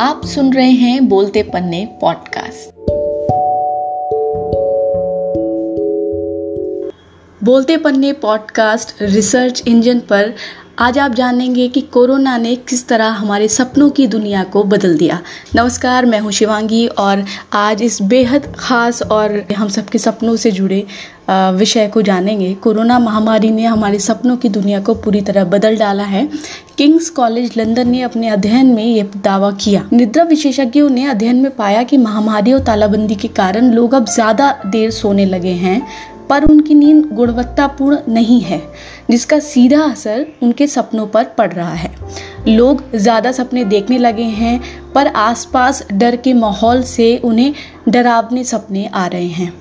आप सुन रहे हैं बोलते पन्ने पॉडकास्ट बोलते पन्ने पॉडकास्ट रिसर्च इंजन पर आज आप जानेंगे कि कोरोना ने किस तरह हमारे सपनों की दुनिया को बदल दिया। नमस्कार, मैं हूँ शिवांगी और आज इस बेहद ख़ास और हम सबके सपनों से जुड़े विषय को जानेंगे। कोरोना महामारी ने हमारे सपनों की दुनिया को पूरी तरह बदल डाला है। किंग्स कॉलेज लंदन ने अपने अध्ययन में ये दावा किया। निद्रा विशेषज्ञों ने अध्ययन में पाया कि महामारी और तालाबंदी के कारण लोग अब ज़्यादा देर सोने लगे हैं, पर उनकी नींद गुणवत्तापूर्ण नहीं है। जिसका सीधा असर उनके सपनों पर पड़ रहा है। लोग ज़्यादा सपने देखने लगे हैं, पर आसपास डर के माहौल से उन्हें डरावने सपने आ रहे हैं।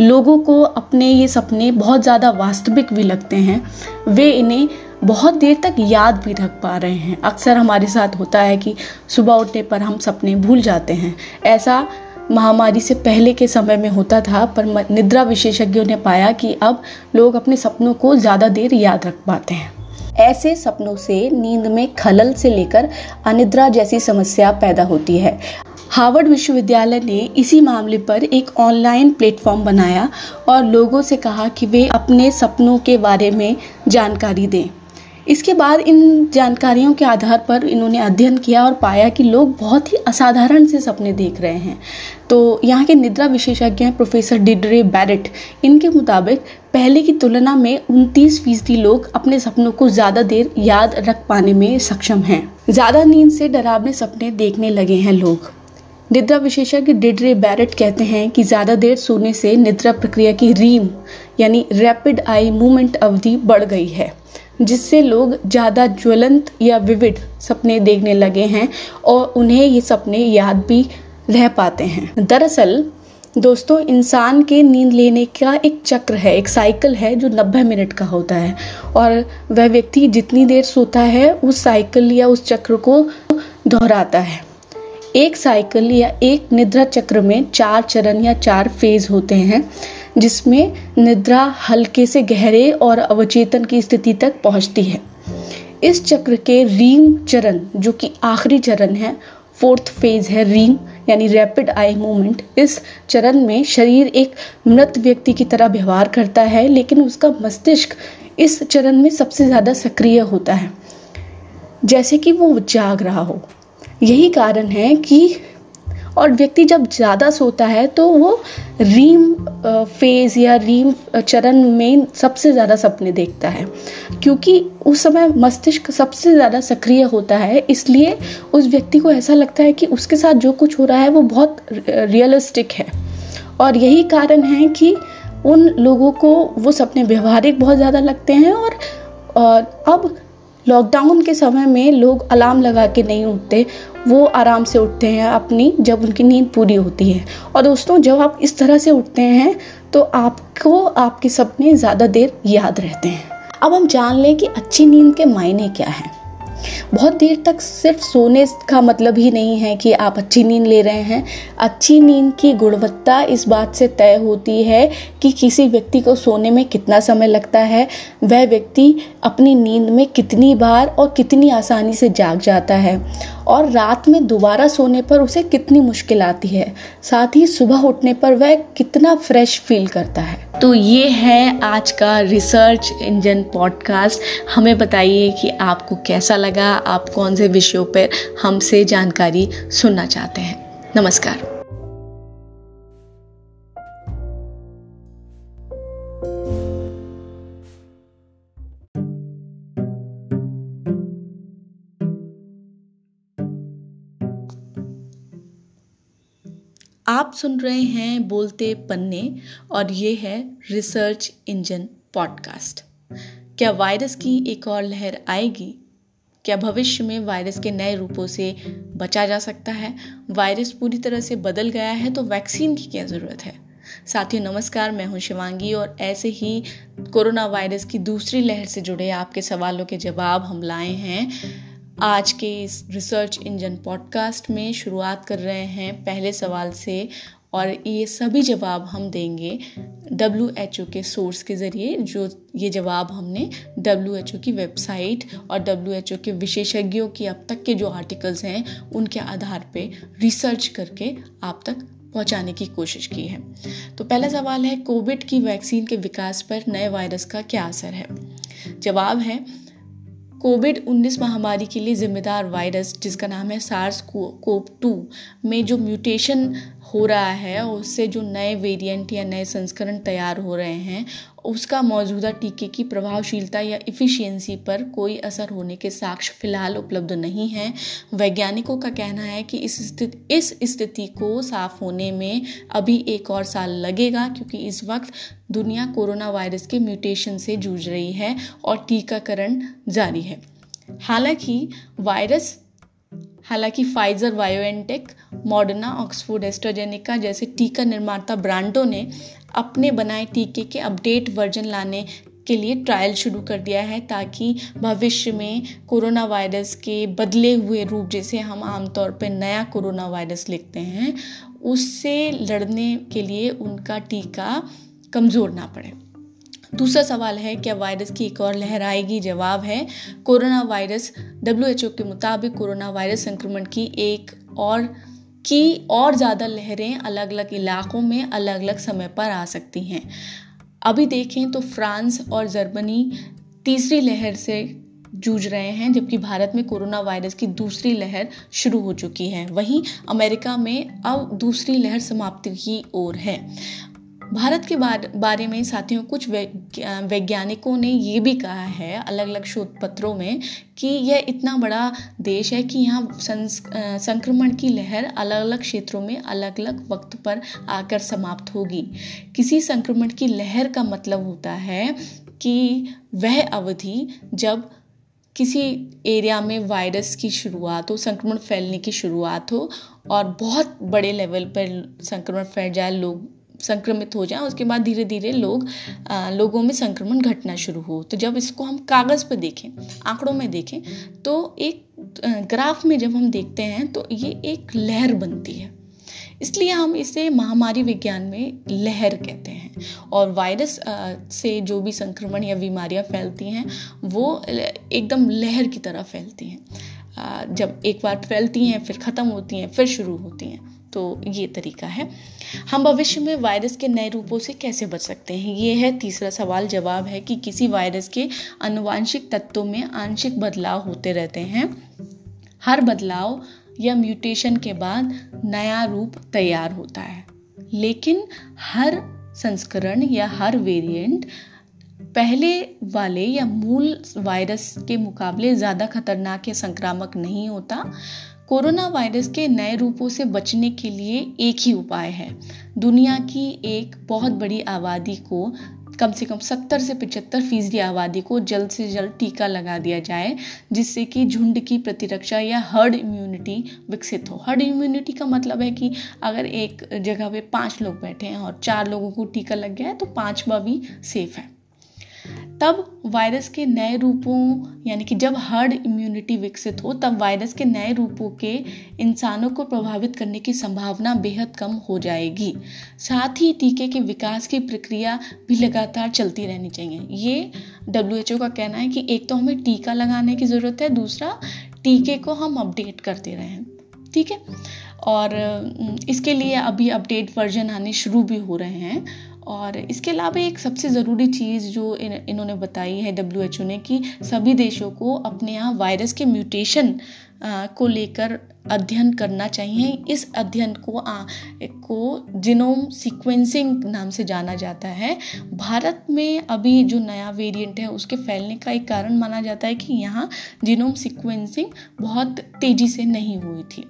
लोगों को अपने ये सपने बहुत ज़्यादा वास्तविक भी लगते हैं। वे इन्हें बहुत देर तक याद भी रख पा रहे हैं। अक्सर हमारे साथ होता है कि सुबह उठने पर हम सपने भूल जाते हैं। ऐसा महामारी से पहले के समय में होता था, पर निद्रा विशेषज्ञों ने पाया कि अब लोग अपने सपनों को ज़्यादा देर याद रख पाते हैं। ऐसे सपनों से नींद में खलल से लेकर अनिद्रा जैसी समस्या पैदा होती है। हार्वर्ड विश्वविद्यालय ने इसी मामले पर एक ऑनलाइन प्लेटफॉर्म बनाया और लोगों से कहा कि वे अपने सपनों के बारे में जानकारी दें। इसके बाद इन जानकारियों के आधार पर इन्होंने अध्ययन किया और पाया कि लोग बहुत ही असाधारण से सपने देख रहे हैं। तो यहाँ के निद्रा विशेषज्ञ हैं प्रोफेसर डिडरे बैरेट। इनके मुताबिक, पहले की तुलना में उनतीस फ़ीसदी लोग अपने सपनों को ज़्यादा देर याद रख पाने में सक्षम हैं। ज़्यादा नींद से डरावने सपने देखने लगे हैं लोग। निद्रा विशेषज्ञ डिडरे बैरेट कहते हैं कि ज़्यादा देर सोने से निद्रा प्रक्रिया की रीम, यानी रैपिड आई मूवमेंट अवधि बढ़ गई है, जिससे लोग ज़्यादा ज्वलंत या विविड सपने देखने लगे हैं और उन्हें ये सपने याद भी रह पाते हैं। दरअसल, दोस्तों, इंसान के नींद लेने का एक चक्र है, एक साइकिल है जो 90 मिनट का होता है। और वह व्यक्ति जितनी देर सोता है, उस साइकिल या उस चक्र को दोहराता है। एक साइकिल या एक निद्रा चक्र में चार चरण या चार फ़ेज़ होते हैं, जिसमें निद्रा हल्के से गहरे और अवचेतन की स्थिति तक पहुँचती है। इस चक्र के रीम चरण, जो कि आखिरी चरण है, फोर्थ फ़ेज़ है रीम यानी रैपिड आई मूवमेंट इस चरण में शरीर एक मृत व्यक्ति की तरह व्यवहार करता है, लेकिन उसका मस्तिष्क इस चरण में सबसे ज़्यादा सक्रिय होता है। जैसे कि वो जाग रहा हो। यही कारण है कि और व्यक्ति जब ज़्यादा सोता है तो वो रीम फ़ेज़ या रीम चरण में सबसे ज़्यादा सपने देखता है। क्योंकि उस समय मस्तिष्क सबसे ज़्यादा सक्रिय होता है, इसलिए उस व्यक्ति को ऐसा लगता है कि उसके साथ जो कुछ हो रहा है, वो बहुत रियलिस्टिक है। और यही कारण है कि उन लोगों को वो सपने व्यवहारिक बहुत ज़्यादा लगते हैं और अब लॉकडाउन के समय में लोग अलार्म लगा के नहीं उठते वो आराम से उठते हैं अपनी जब उनकी नींद पूरी होती है। और दोस्तों, जब आप इस तरह से उठते हैं तो आपको आपके सपने ज़्यादा देर याद रहते हैं। अब हम जान लें कि अच्छी नींद के मायने क्या हैं। बहुत देर तक सिर्फ़ सोने का मतलब ही नहीं है कि आप अच्छी नींद ले रहे हैं। अच्छी नींद की गुणवत्ता इस बात से तय होती है कि किसी व्यक्ति को सोने में कितना समय लगता है। वह व्यक्ति अपनी नींद में कितनी बार और कितनी आसानी से जाग जाता है। और रात में दोबारा सोने पर उसे कितनी मुश्किल आती है। साथ ही सुबह उठने पर वह कितना फ्रेश फील करता है। तो ये है आज का रिसर्च इंजन पॉडकास्ट हमें बताइए कि आपको कैसा लगा, आप कौन से विषयों पर हमसे जानकारी सुनना चाहते हैं। नमस्कार। आप सुन रहे हैं बोलते पन्ने और ये है रिसर्च इंजन पॉडकास्ट। क्या वायरस की एक और लहर आएगी? क्या भविष्य में वायरस के नए रूपों से बचा जा सकता है? वायरस पूरी तरह से बदल गया है तो वैक्सीन की क्या ज़रूरत है? साथियों, नमस्कार, मैं हूँ शिवांगी और ऐसे ही कोरोना वायरस की दूसरी लहर से जुड़े आपके सवालों के जवाब हम लाए हैं। आज के इस रिसर्च इंजन पॉडकास्ट में शुरुआत कर रहे हैं पहले सवाल से, और ये सभी जवाब हम देंगे डब्ल्यू एच ओ के सोर्स के ज़रिए, जो ये जवाब हमने डब्ल्यू एच ओ की वेबसाइट और डब्ल्यू एच ओ के विशेषज्ञों की अब तक के जो आर्टिकल्स हैं, उनके आधार पे रिसर्च करके आप तक पहुँचाने की कोशिश की है। तो पहला सवाल है कोविड की वैक्सीन के विकास पर नए वायरस का क्या असर है? जवाब है कोविड 19 महामारी के लिए जिम्मेदार वायरस, जिसका नाम है सार्स कोप टू में जो म्यूटेशन हो रहा है उससे जो नए वेरिएंट या नए संस्करण तैयार हो रहे हैं, उसका मौजूदा टीके की प्रभावशीलता या इफ़िशियंसी पर कोई असर होने के साक्ष्य फ़िलहाल उपलब्ध नहीं हैं। वैज्ञानिकों का कहना है कि इस स्थिति इस स्थिति को साफ़ होने में अभी एक और साल लगेगा क्योंकि इस वक्त दुनिया कोरोना वायरस के म्यूटेशन से जूझ रही है और टीकाकरण जारी है। हालाँकि वायरस हालाँकि Pfizer BioNTech Moderna Oxford AstraZeneca जैसे टीका निर्माता ब्रांडों ने अपने बनाए टीके के अपडेट वर्जन लाने के लिए ट्रायल शुरू कर दिया है ताकि भविष्य में कोरोना वायरस के बदले हुए रूप जैसे हम आमतौर पर नया कोरोना वायरस लिखते हैं, उससे लड़ने के लिए उनका टीका कमज़ोर ना पड़े। दूसरा सवाल है, क्या वायरस की एक और लहर आएगी जवाब है, कोरोना वायरस डब्ल्यू के मुताबिक कोरोना वायरस संक्रमण की एक और, की और ज़्यादा लहरें अलग अलग इलाकों में अलग अलग समय पर आ सकती हैं। अभी देखें तो फ्रांस और जर्मनी तीसरी लहर से जूझ रहे हैं, जबकि भारत में कोरोना वायरस की दूसरी लहर शुरू हो चुकी है। वहीं अमेरिका में अब दूसरी लहर समाप्ति की ओर है। भारत के बारे में साथियों, कुछ वैज्ञानिकों ने ये भी कहा है अलग अलग शोध पत्रों में, कि यह इतना बड़ा देश है कि यहाँ संक्रमण की लहर अलग अलग क्षेत्रों में अलग अलग वक्त पर आकर समाप्त होगी। किसी संक्रमण की लहर का मतलब होता है कि वह अवधि जब किसी एरिया में वायरस की शुरुआत हो, संक्रमण फैलने की शुरुआत हो, और बहुत बड़े लेवल पर संक्रमण फैल जाए, लोग संक्रमित हो जाए उसके बाद धीरे धीरे लोग आ, लोगों में संक्रमण घटना शुरू हो। तो जब इसको हम कागज़ पर देखें आंकड़ों में देखें तो एक ग्राफ में जब हम देखते हैं तो ये एक लहर बनती है। इसलिए हम इसे महामारी विज्ञान में लहर कहते हैं। और वायरस से जो भी संक्रमण या बीमारियाँ फैलती हैं वो एकदम लहर की तरह फैलती हैं। जब एक बार फैलती हैं फिर ख़त्म होती हैं फिर शुरू होती हैं। तो ये तरीका है। हम भविष्य में वायरस के नए रूपों से कैसे बच सकते हैं? ये है तीसरा सवाल, जवाब है कि किसी वायरस के अनुवांशिक तत्वों में आंशिक बदलाव होते रहते हैं। हर बदलाव या म्यूटेशन के बाद नया रूप तैयार होता है। लेकिन हर संस्करण या हर वेरिएंट पहले वाले या मूल वायरस के मुकाबले ज़्यादा खतरनाक या संक्रामक नहीं होता। कोरोना वायरस के नए रूपों से बचने के लिए एक ही उपाय है। दुनिया की एक बहुत बड़ी आबादी को कम से कम सत्तर से पचहत्तर फ़ीसदी आबादी को जल्द से जल्द टीका लगा दिया जाए, जिससे कि झुंड की प्रतिरक्षा या हर्ड इम्यूनिटी विकसित हो। हर्ड इम्यूनिटी का मतलब है कि अगर एक जगह पे पाँच लोग बैठे हैं और चार लोगों को टीका लग गया है तो पांचवा भी सेफ़ है। तब वायरस के नए रूपों, यानी कि जब हर्ड इम्यूनिटी विकसित हो, तब वायरस के नए रूपों के इंसानों को प्रभावित करने की संभावना बेहद कम हो जाएगी। साथ ही टीके के विकास की प्रक्रिया भी लगातार चलती रहनी चाहिए। ये डब्ल्यू का कहना है कि एक तो हमें टीका लगाने की ज़रूरत है, दूसरा टीके को हम अपडेट करते रहें। ठीक है? और इसके लिए अभी अपडेट वर्जन आने शुरू भी हो रहे हैं। और इसके अलावा एक सबसे ज़रूरी चीज़ जो इन इन्होंने बताई है डब्ल्यू एच ओ ने कि सभी देशों को अपने यहाँ वायरस के म्यूटेशन को लेकर अध्ययन करना चाहिए। इस अध्ययन को आ, को जिनोम सीक्वेंसिंग नाम से जाना जाता है। भारत में अभी जो नया वेरिएंट है उसके फैलने का एक कारण माना जाता है कि यहाँ जिनोम सीक्वेंसिंग बहुत तेज़ी से नहीं हुई थी।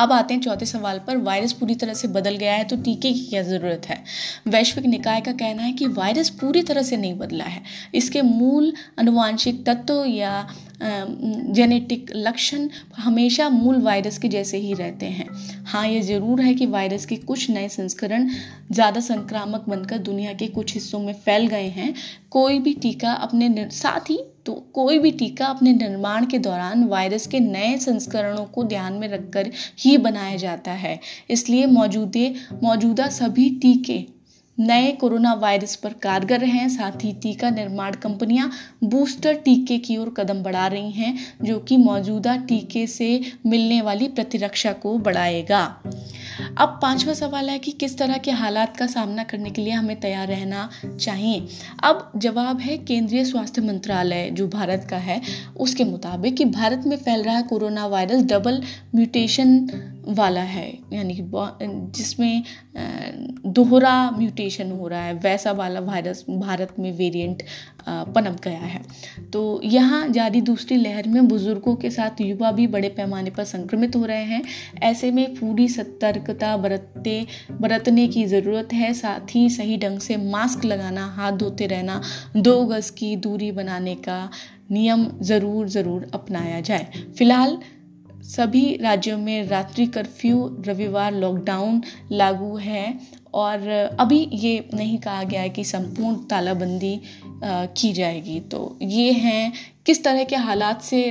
अब आते हैं चौथे सवाल पर। वायरस पूरी तरह से बदल गया है तो टीके की क्या ज़रूरत है? वैश्विक निकाय का कहना है कि वायरस पूरी तरह से नहीं बदला है। इसके मूल अनुवांशिक तत्व या जेनेटिक लक्षण हमेशा मूल वायरस के जैसे ही रहते हैं। हाँ ये ज़रूर है कि वायरस के कुछ नए संस्करण ज़्यादा संक्रामक बनकर दुनिया के कुछ हिस्सों में फैल गए हैं। कोई भी टीका अपने साथ ही तो कोई भी टीका अपने निर्माण के दौरान वायरस के नए संस्करणों को ध्यान में रखकर ही बनाया जाता है। इसलिए मौजूदे, मौजूदा सभी टीके नए कोरोना वायरस पर कारगर हैं, साथ ही टीका निर्माण कंपनियाँ बूस्टर टीके की ओर कदम बढ़ा रही हैं, जो कि मौजूदा टीके से मिलने वाली प्रतिरक्षा को बढ़ाएगा। अब पांचवा सवाल है कि किस तरह के हालात का सामना करने के लिए हमें तैयार रहना चाहिए। अब जवाब है केंद्रीय स्वास्थ्य मंत्रालय, जो भारत का है। उसके मुताबिक कि भारत में फैल रहा कोरोना वायरस डबल म्यूटेशन वाला है, यानी कि जिसमें दोहरा म्यूटेशन हो रहा है, वैसा वाला वायरस भारत में वेरिएंट पनप गया है। तो यहाँ जारी दूसरी लहर में बुज़ुर्गों के साथ युवा भी बड़े पैमाने पर संक्रमित हो रहे हैं। ऐसे में पूरी सतर्कता बरतते, बरतने की ज़रूरत है, साथ ही सही ढंग से मास्क लगाना, हाथ धोते रहना, दो गज़ की दूरी बनाने का नियम ज़रूर ज़रूर अपनाया जाए। फ़िलहाल सभी राज्यों में रात्रि कर्फ्यू, रविवार लॉकडाउन लागू है और अभी ये नहीं कहा गया है कि संपूर्ण तालाबंदी की जाएगी। तो ये हैं किस तरह के हालात से,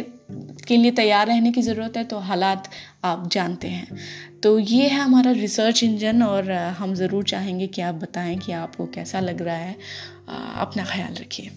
के लिए तैयार रहने की ज़रूरत है तो हालात आप जानते हैं। तो ये है हमारा रिसर्च इंजन और हम ज़रूर चाहेंगे कि आप बताएँ कि आपको कैसा लग रहा है। अपना ख्याल रखिए।